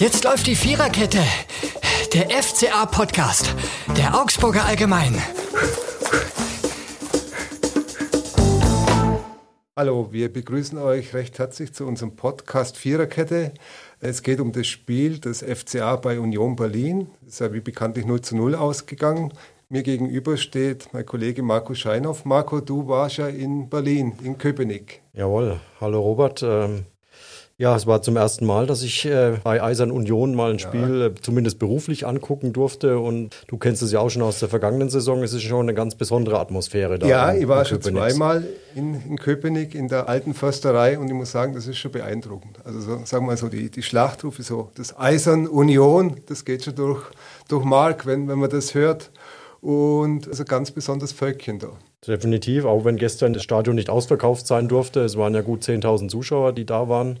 Jetzt läuft die Viererkette. Der FCA-Podcast. Der Augsburger Allgemein. Hallo, wir begrüßen euch recht herzlich zu unserem Podcast Viererkette. Es geht um das Spiel des FCA bei Union Berlin. Das ist ja wie bekanntlich 0 zu 0 ausgegangen. Mir gegenüber steht mein Kollege Marco Scheinhoff. Marco, du warst ja in Berlin, in Köpenick. Jawohl, hallo Robert. Ähm, ja, es war zum ersten Mal, dass ich äh, bei Eisern Union mal ein Spiel ja. äh, zumindest beruflich angucken durfte. Und du kennst es ja auch schon aus der vergangenen Saison. Es ist schon eine ganz besondere Atmosphäre da. Ja, in, ich war schon zweimal in, in, Köpenick in der alten Försterei und ich muss sagen, das ist schon beeindruckend. Also so, sagen wir mal so, die, die Schlachtrufe, so das Eisern Union, das geht schon durch, durch Mark, wenn, wenn man das hört. Und also ganz besonders Völkchen da. Definitiv, auch wenn gestern das Stadion nicht ausverkauft sein durfte. Es waren ja gut 10.000 Zuschauer, die da waren.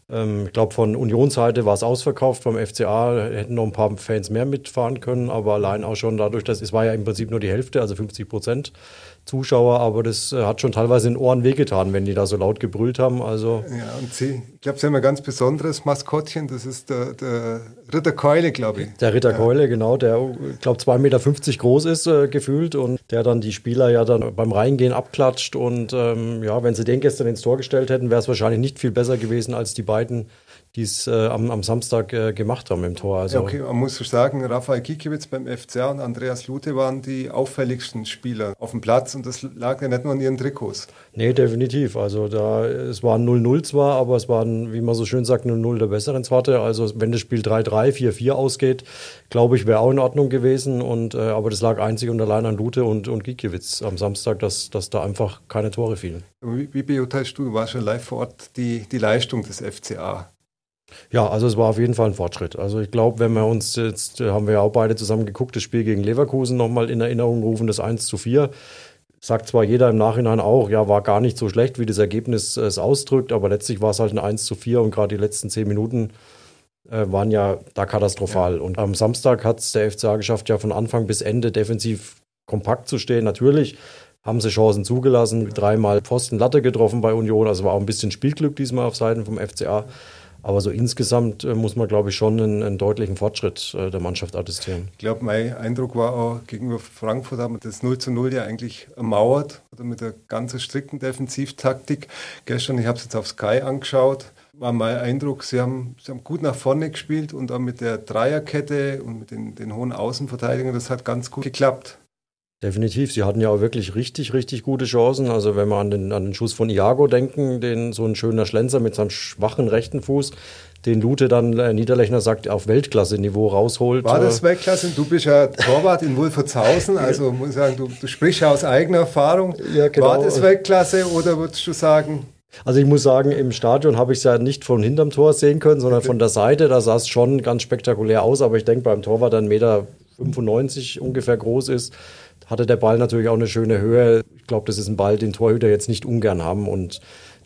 ich glaube, von Unionsseite war es ausverkauft. Vom FCA hätten noch ein paar Fans mehr mitfahren können, aber allein auch schon dadurch, dass es war ja im Prinzip nur die Hälfte, also 50 Prozent Zuschauer, aber das äh, hat schon teilweise in den Ohren wehgetan, wenn die da so laut gebrüllt haben. Also ja, und sie, ich glaube, sie haben ein ganz besonderes Maskottchen, das ist der, der Ritter Keule, glaube ich. Der Ritter ja. Keule, genau, der, ich glaube, 2,50 Meter groß ist äh, gefühlt und der dann die Spieler ja dann beim Reingehen abklatscht. Und ähm, ja, wenn sie den gestern ins Tor gestellt hätten, wäre es wahrscheinlich nicht viel besser gewesen als die beiden entscheiden, die es äh, am, am, Samstag äh, gemacht haben im Tor. Also ja, okay, man muss sagen, Rafael Kikiewicz beim FCA und Andreas Lute waren die auffälligsten Spieler auf dem Platz und das lag ja nicht nur an ihren Trikots. Nee, definitiv. Also da, es waren 0-0 zwar, aber es waren, wie man so schön sagt, 0-0 der besseren Sorte. Also wenn das Spiel 3-3, 4-4 ausgeht, glaube ich, wäre auch in Ordnung gewesen. Und, äh, aber das lag einzig und allein an Lute und, und Gikiewicz am Samstag, dass, dass da einfach keine Tore fielen. Wie, wie beurteilst du, du warst schon live vor Ort, die, die Leistung des FCA? Ja, also es war auf jeden Fall ein Fortschritt. Also ich glaube, wenn wir uns jetzt, haben wir ja auch beide zusammen geguckt, das Spiel gegen Leverkusen nochmal in Erinnerung rufen, das 1 zu 4. Sagt zwar jeder im Nachhinein auch, ja, war gar nicht so schlecht, wie das Ergebnis es ausdrückt, aber letztlich war es halt ein 1 zu 4 und gerade die letzten zehn Minuten äh, waren ja da katastrophal. Ja. Und am Samstag hat es der FCA geschafft, ja von Anfang bis Ende defensiv kompakt zu stehen. Natürlich haben sie Chancen zugelassen, dreimal Pfosten Latte getroffen bei Union, also war auch ein bisschen Spielglück diesmal auf Seiten vom FCA. Aber so insgesamt äh, muss man, glaube ich, schon einen, einen deutlichen Fortschritt äh, der Mannschaft attestieren. Ich glaube, mein Eindruck war auch, gegenüber Frankfurt haben wir das 0 zu 0 ja eigentlich ermauert oder mit der ganz strikten Defensivtaktik. Gestern, ich habe es jetzt auf Sky angeschaut, war mein Eindruck, sie haben, sie haben gut nach vorne gespielt und auch mit der Dreierkette und mit den, den hohen Außenverteidigern, das hat ganz gut geklappt. Definitiv. Sie hatten ja auch wirklich richtig, richtig gute Chancen. Also wenn wir an den, an den Schuss von Iago denken, den so ein schöner Schlenzer mit seinem schwachen rechten Fuß, den Lute dann äh, Niederlechner sagt, auf Weltklasse-Niveau rausholt. War das äh, Weltklasse? Du bist ja Torwart in Wolfertshausen, also muss ich sagen, du, du sprichst ja aus eigener Erfahrung. Ja, genau. War das Weltklasse oder würdest du sagen, also ich muss sagen, im Stadion habe ich es ja nicht von hinterm Tor sehen können, sondern von der Seite. Da sah es schon ganz spektakulär aus, aber ich denke, beim Torwart, der 1,95 Meter ungefähr groß ist, hatte der Ball natürlich auch eine schöne Höhe. Ich glaube, das ist ein Ball, den Torhüter jetzt nicht ungern haben und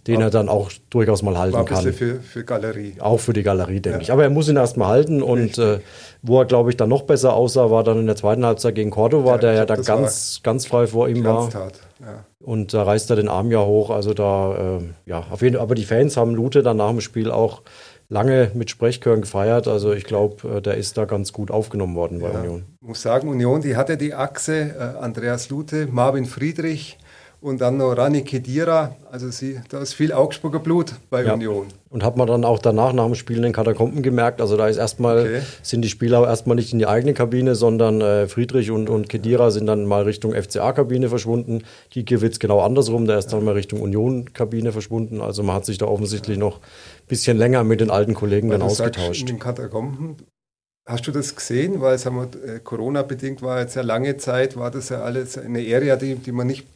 den er dann auch durchaus mal halten war kann. Für, für Galerie. Auch für die Galerie, denke ja. ich. Aber er muss ihn erstmal halten und äh, wo er, glaube ich, dann noch besser aussah, war dann in der zweiten Halbzeit gegen Cordova, ja, der ja da ganz, ganz frei vor ihm war. Ja. Und da reißt er den Arm ja hoch. Also da, äh, ja, auf jeden Fall. Aber die Fans haben Lute dann nach dem Spiel auch lange mit Sprechchören gefeiert. Also ich glaube, äh, der ist da ganz gut aufgenommen worden bei ja, Union. Ich muss sagen, Union, die hatte die Achse äh, Andreas Lute, Marvin Friedrich und dann noch Rani Kedira. Also sie, da ist viel Augsburger Blut bei ja. Union. Und hat man dann auch danach nach dem Spiel in den Katakomben gemerkt. Also da ist erstmal, okay. sind die Spieler erstmal nicht in die eigene Kabine, sondern äh, Friedrich und, und Kedira sind dann mal Richtung FCA-Kabine verschwunden. Gikiewicz genau andersrum, der ist dann mal Richtung Union-Kabine verschwunden. Also man hat sich da offensichtlich noch ein bisschen länger mit den alten Kollegen Weil dann ausgetauscht. In den Katakomben Hast du das gesehen? Weil wir, äh, Corona-bedingt war jetzt ja lange Zeit, war das ja alles eine Area, die, die man nicht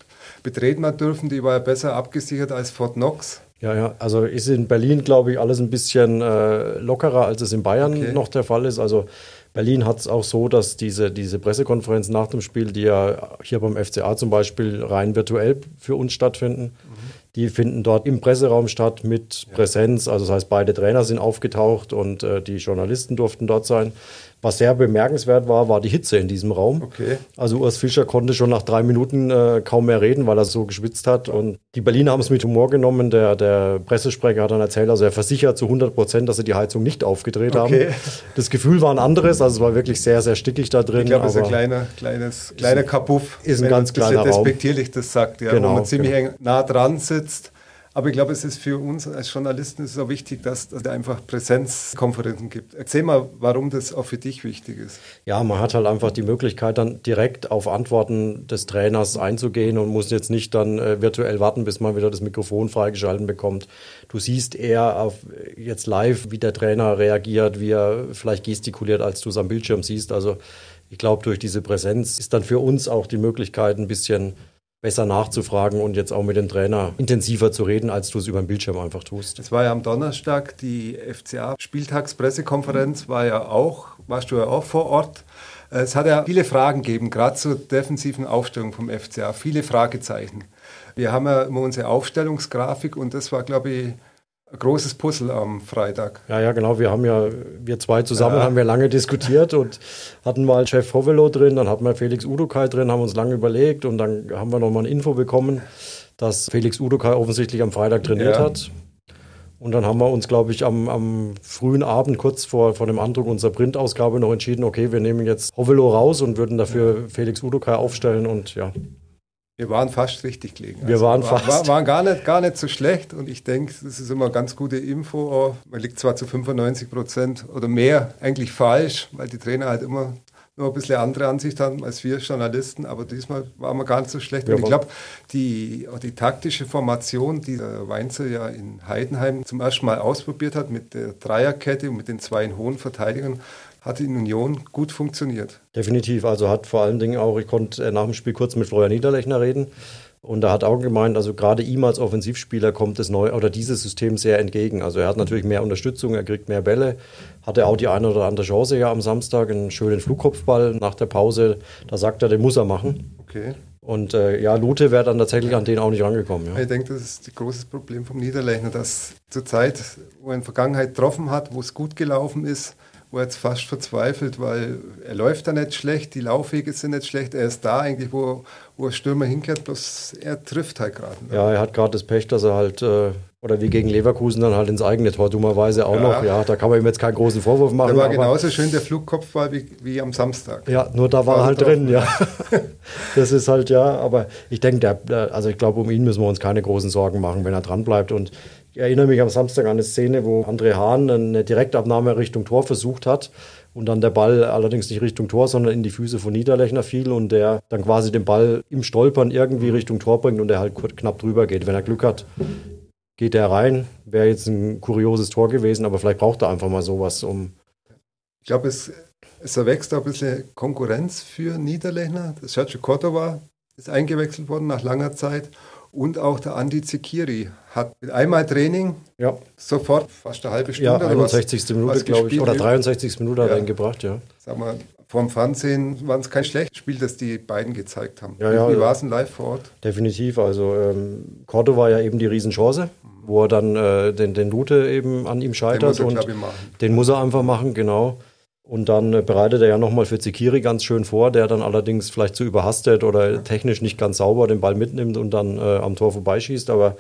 betreten hat dürfen. Die war ja besser abgesichert als Fort Knox. Ja, ja, also ist in Berlin, glaube ich, alles ein bisschen äh, lockerer, als es in Bayern okay. noch der Fall ist. Also Berlin hat es auch so, dass diese, diese Pressekonferenz nach dem Spiel, die ja hier beim FCA zum Beispiel rein virtuell für uns stattfinden, mhm. die finden dort im Presseraum statt mit ja. Präsenz. Also das heißt, beide Trainer sind aufgetaucht und äh, die Journalisten durften dort sein. Was sehr bemerkenswert war, war die Hitze in diesem Raum. Okay. Also Urs Fischer konnte schon nach drei Minuten äh, kaum mehr reden, weil er so geschwitzt hat. Und Die Berliner haben es mit Humor genommen. Der, der Pressesprecher hat dann erzählt, also er versichert zu 100 Prozent, dass sie die Heizung nicht aufgedreht okay. haben. Das Gefühl war ein anderes, also es war wirklich sehr, sehr stickig da drin. Ich glaube, es ist ein kleiner, kleines, kleiner Kapuff. Ist ein ganz kleiner Raum. despektierlich das sagt, ja, genau, wo man ziemlich genau. nah dran sitzt. Aber ich glaube, es ist für uns als Journalisten ist wichtig, dass, es einfach Präsenzkonferenzen gibt. Erzähl mal, warum das auch für dich wichtig ist. Ja, man hat halt einfach die Möglichkeit, dann direkt auf Antworten des Trainers einzugehen und muss jetzt nicht dann äh, virtuell warten, bis man wieder das Mikrofon freigeschalten bekommt. Du siehst eher auf, jetzt live, wie der Trainer reagiert, wie er vielleicht gestikuliert, als du es am Bildschirm siehst. Also ich glaube, durch diese Präsenz ist dann für uns auch die Möglichkeit, ein bisschen besser nachzufragen und jetzt auch mit dem Trainer intensiver zu reden, als du es über den Bildschirm einfach tust. Es war ja am Donnerstag die FCA-Spieltagspressekonferenz, war ja auch, warst du ja auch vor Ort. Es hat ja viele Fragen gegeben, gerade zur defensiven Aufstellung vom FCA, viele Fragezeichen. Wir haben ja immer unsere Aufstellungsgrafik und das war, glaube ich, großes Puzzle am Freitag. Ja, ja, genau. Wir haben ja, wir zwei zusammen ja. haben wir lange diskutiert und hatten mal Chef Hovelo drin, dann hatten wir Felix Udokai drin, haben uns lange überlegt und dann haben wir nochmal ein Info bekommen, dass Felix Udokai offensichtlich am Freitag trainiert ja. hat. Und dann haben wir uns, glaube ich, am, am, frühen Abend, kurz vor, vor dem Andruck unserer Printausgabe, noch entschieden, okay, wir nehmen jetzt Hovelo raus und würden dafür. Felix Udokai aufstellen und ja, wir waren fast richtig gelegen. Wir also waren fast. War, waren gar nicht, gar nicht so schlecht und ich denke, das ist immer eine ganz gute Info. Man liegt zwar zu 95 Prozent oder mehr eigentlich falsch, weil die Trainer halt immer nur ein bisschen andere Ansicht haben als wir Journalisten, aber diesmal waren wir gar nicht so schlecht. Ja, und ich glaube, die, die taktische Formation, die der Weinzer ja in Heidenheim zum ersten Mal ausprobiert hat mit der Dreierkette und mit den zwei hohen Verteidigern, hat in Union gut funktioniert. Definitiv. Also hat vor allen Dingen auch, ich konnte äh, nach dem Spiel kurz mit Florian Niederlechner reden. Und er hat auch gemeint, also gerade ihm als Offensivspieler kommt das neue oder dieses System sehr entgegen. Also er hat natürlich mehr Unterstützung, er kriegt mehr Bälle, hatte auch die eine oder andere Chance ja am Samstag, einen schönen Flugkopfball nach der Pause. Da sagt er, den muss er machen. Okay. Und äh, ja, Lute wäre dann tatsächlich an den auch nicht rangekommen. Ja. Ich denke, das ist ein großes Problem vom Niederlechner, dass zur Zeit, wo er in der Vergangenheit getroffen hat, wo es gut gelaufen ist, wo er jetzt fast verzweifelt, weil er läuft da nicht schlecht, die Laufwege sind nicht schlecht, er ist da eigentlich, wo, wo der Stürmer hinkehrt, bloß er trifft halt gerade. Ne? Ja, er hat gerade das Pech, dass er halt, äh, oder wie gegen Leverkusen dann halt ins eigene Tor dummerweise auch ja. noch, ja, da kann man ihm jetzt keinen großen Vorwurf machen. Der war genauso schön der Flugkopfball wie, wie am Samstag. Ja, nur da war er halt drin, ja. das ist halt, ja, aber ich denke, also ich glaube, um ihn müssen wir uns keine großen Sorgen machen, wenn er dran bleibt und ich erinnere mich am Samstag an eine Szene, wo André Hahn eine Direktabnahme Richtung Tor versucht hat und dann der Ball allerdings nicht Richtung Tor, sondern in die Füße von Niederlechner fiel und der dann quasi den Ball im Stolpern irgendwie Richtung Tor bringt und er halt knapp drüber geht. Wenn er Glück hat, geht er rein. Wäre jetzt ein kurioses Tor gewesen, aber vielleicht braucht er einfach mal sowas, um. Ich glaube, es, es erwächst ein bisschen Konkurrenz für Niederlechner. Sergio Cordova ist eingewechselt worden nach langer Zeit und auch der Andi Zekiri hat mit einmal Training ja. sofort fast eine halbe Stunde. Ja, 61. Was, Minute, glaube ich, oder 63. Minute hat er ihn gebracht, ja. Sag mal, vom Fernsehen war es kein schlechtes Spiel, das die beiden gezeigt haben. Ja, ja, Wie war es denn live vor Ort? Definitiv. Also ähm, Cordo war ja eben die Riesenchance, wo er dann äh, den, den Lute eben an ihm scheitert. Den muss er, und den muss er einfach machen, genau. Und dann äh, bereitet er ja nochmal für Zekiri ganz schön vor, der dann allerdings vielleicht zu überhastet oder technisch nicht ganz sauber den Ball mitnimmt und dann äh, am Tor vorbeischießt. Aber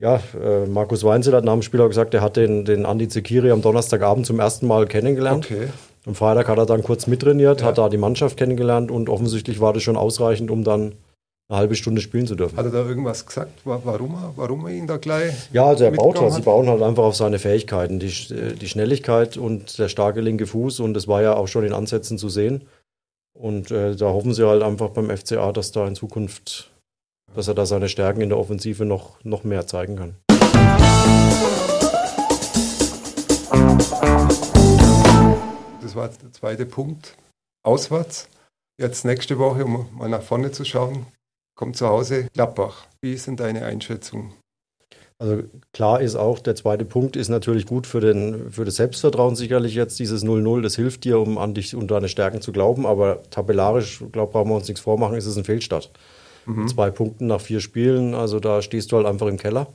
ja, äh, Markus Weinzel hat nach dem Spiel auch gesagt, er hat den, den Andi Zekiri am Donnerstagabend zum ersten Mal kennengelernt. Okay. Am Freitag hat er dann kurz mittrainiert, ja. hat da die Mannschaft kennengelernt und offensichtlich war das schon ausreichend, um dann eine halbe Stunde spielen zu dürfen. Hat er da irgendwas gesagt, warum er, warum er ihn da gleich. Ja, also er baut halt, sie bauen halt einfach auf seine Fähigkeiten, die, die Schnelligkeit und der starke linke Fuß und das war ja auch schon in Ansätzen zu sehen. Und äh, da hoffen sie halt einfach beim FCA, dass da in Zukunft, dass er da seine Stärken in der Offensive noch, noch mehr zeigen kann. Das war der zweite Punkt. Auswärts. Jetzt nächste Woche, um mal nach vorne zu schauen, kommt zu Hause Gladbach. Wie ist denn deine Einschätzung? Also klar ist auch, der zweite Punkt ist natürlich gut für, den, für das Selbstvertrauen sicherlich jetzt, dieses 0-0, das hilft dir, um an dich und deine Stärken zu glauben, aber tabellarisch, glaube brauchen wir uns nichts vormachen, ist es ein Fehlstart. Mhm. Zwei Punkten nach vier Spielen, also da stehst du halt einfach im Keller.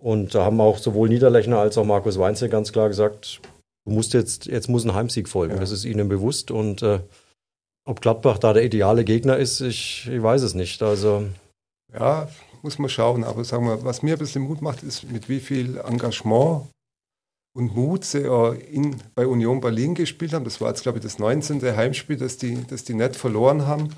Und da haben auch sowohl Niederlechner als auch Markus Weinzel ganz klar gesagt, du musst jetzt, jetzt muss ein Heimsieg folgen, ja. das ist ihnen bewusst und äh, ob Gladbach da der ideale Gegner ist, ich, ich weiß es nicht. Also ja, muss man schauen. Aber sagen wir, was mir ein bisschen Mut macht, ist, mit wie viel Engagement und Mut sie in, bei Union Berlin gespielt haben. Das war jetzt, glaube ich, das 19. Heimspiel, das die, das die nicht verloren haben.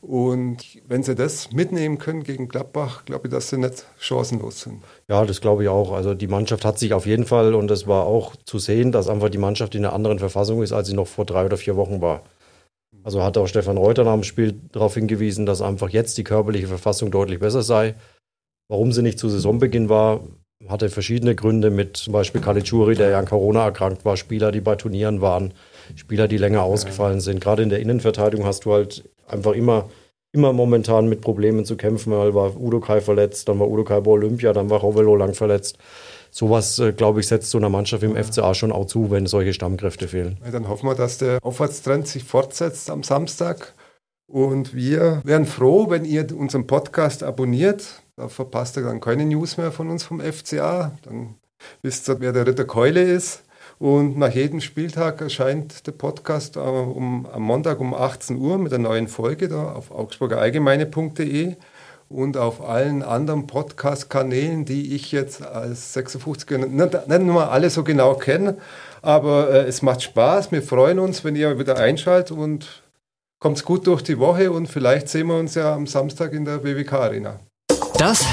Und wenn sie das mitnehmen können gegen Gladbach, glaube ich, dass sie nicht chancenlos sind. Ja, das glaube ich auch. Also die Mannschaft hat sich auf jeden Fall, und es war auch zu sehen, dass einfach die Mannschaft in einer anderen Verfassung ist, als sie noch vor drei oder vier Wochen war. Also hat auch Stefan Reuter nach dem Spiel darauf hingewiesen, dass einfach jetzt die körperliche Verfassung deutlich besser sei. Warum sie nicht zu Saisonbeginn war, hatte verschiedene Gründe mit zum Beispiel Caligiuri, der ja an Corona erkrankt war, Spieler, die bei Turnieren waren, Spieler, die länger ausgefallen sind. Gerade in der Innenverteidigung hast du halt einfach immer, immer momentan mit Problemen zu kämpfen, weil war Udo Kai verletzt, dann war Udo Kai bei Olympia, dann war Rovelo lang verletzt. Sowas, äh, glaube ich, setzt so einer Mannschaft im FCA schon auch zu, wenn solche Stammkräfte fehlen. Dann hoffen wir, dass der Aufwärtstrend sich fortsetzt am Samstag. Und wir wären froh, wenn ihr unseren Podcast abonniert. Da verpasst ihr dann keine News mehr von uns vom FCA. Dann wisst ihr, wer der Ritter Keule ist. Und nach jedem Spieltag erscheint der Podcast äh, um, am Montag um 18 Uhr mit einer neuen Folge da auf augsburgerallgemeine.de und auf allen anderen Podcast-Kanälen, die ich jetzt als 56er nicht, nicht nur alle so genau kenne, aber äh, es macht Spaß. Wir freuen uns, wenn ihr wieder einschaltet und kommt gut durch die Woche und vielleicht sehen wir uns ja am Samstag in der WWK Arena. Das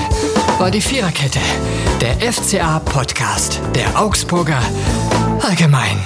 war die Viererkette, der FCA-Podcast der Augsburger Allgemein.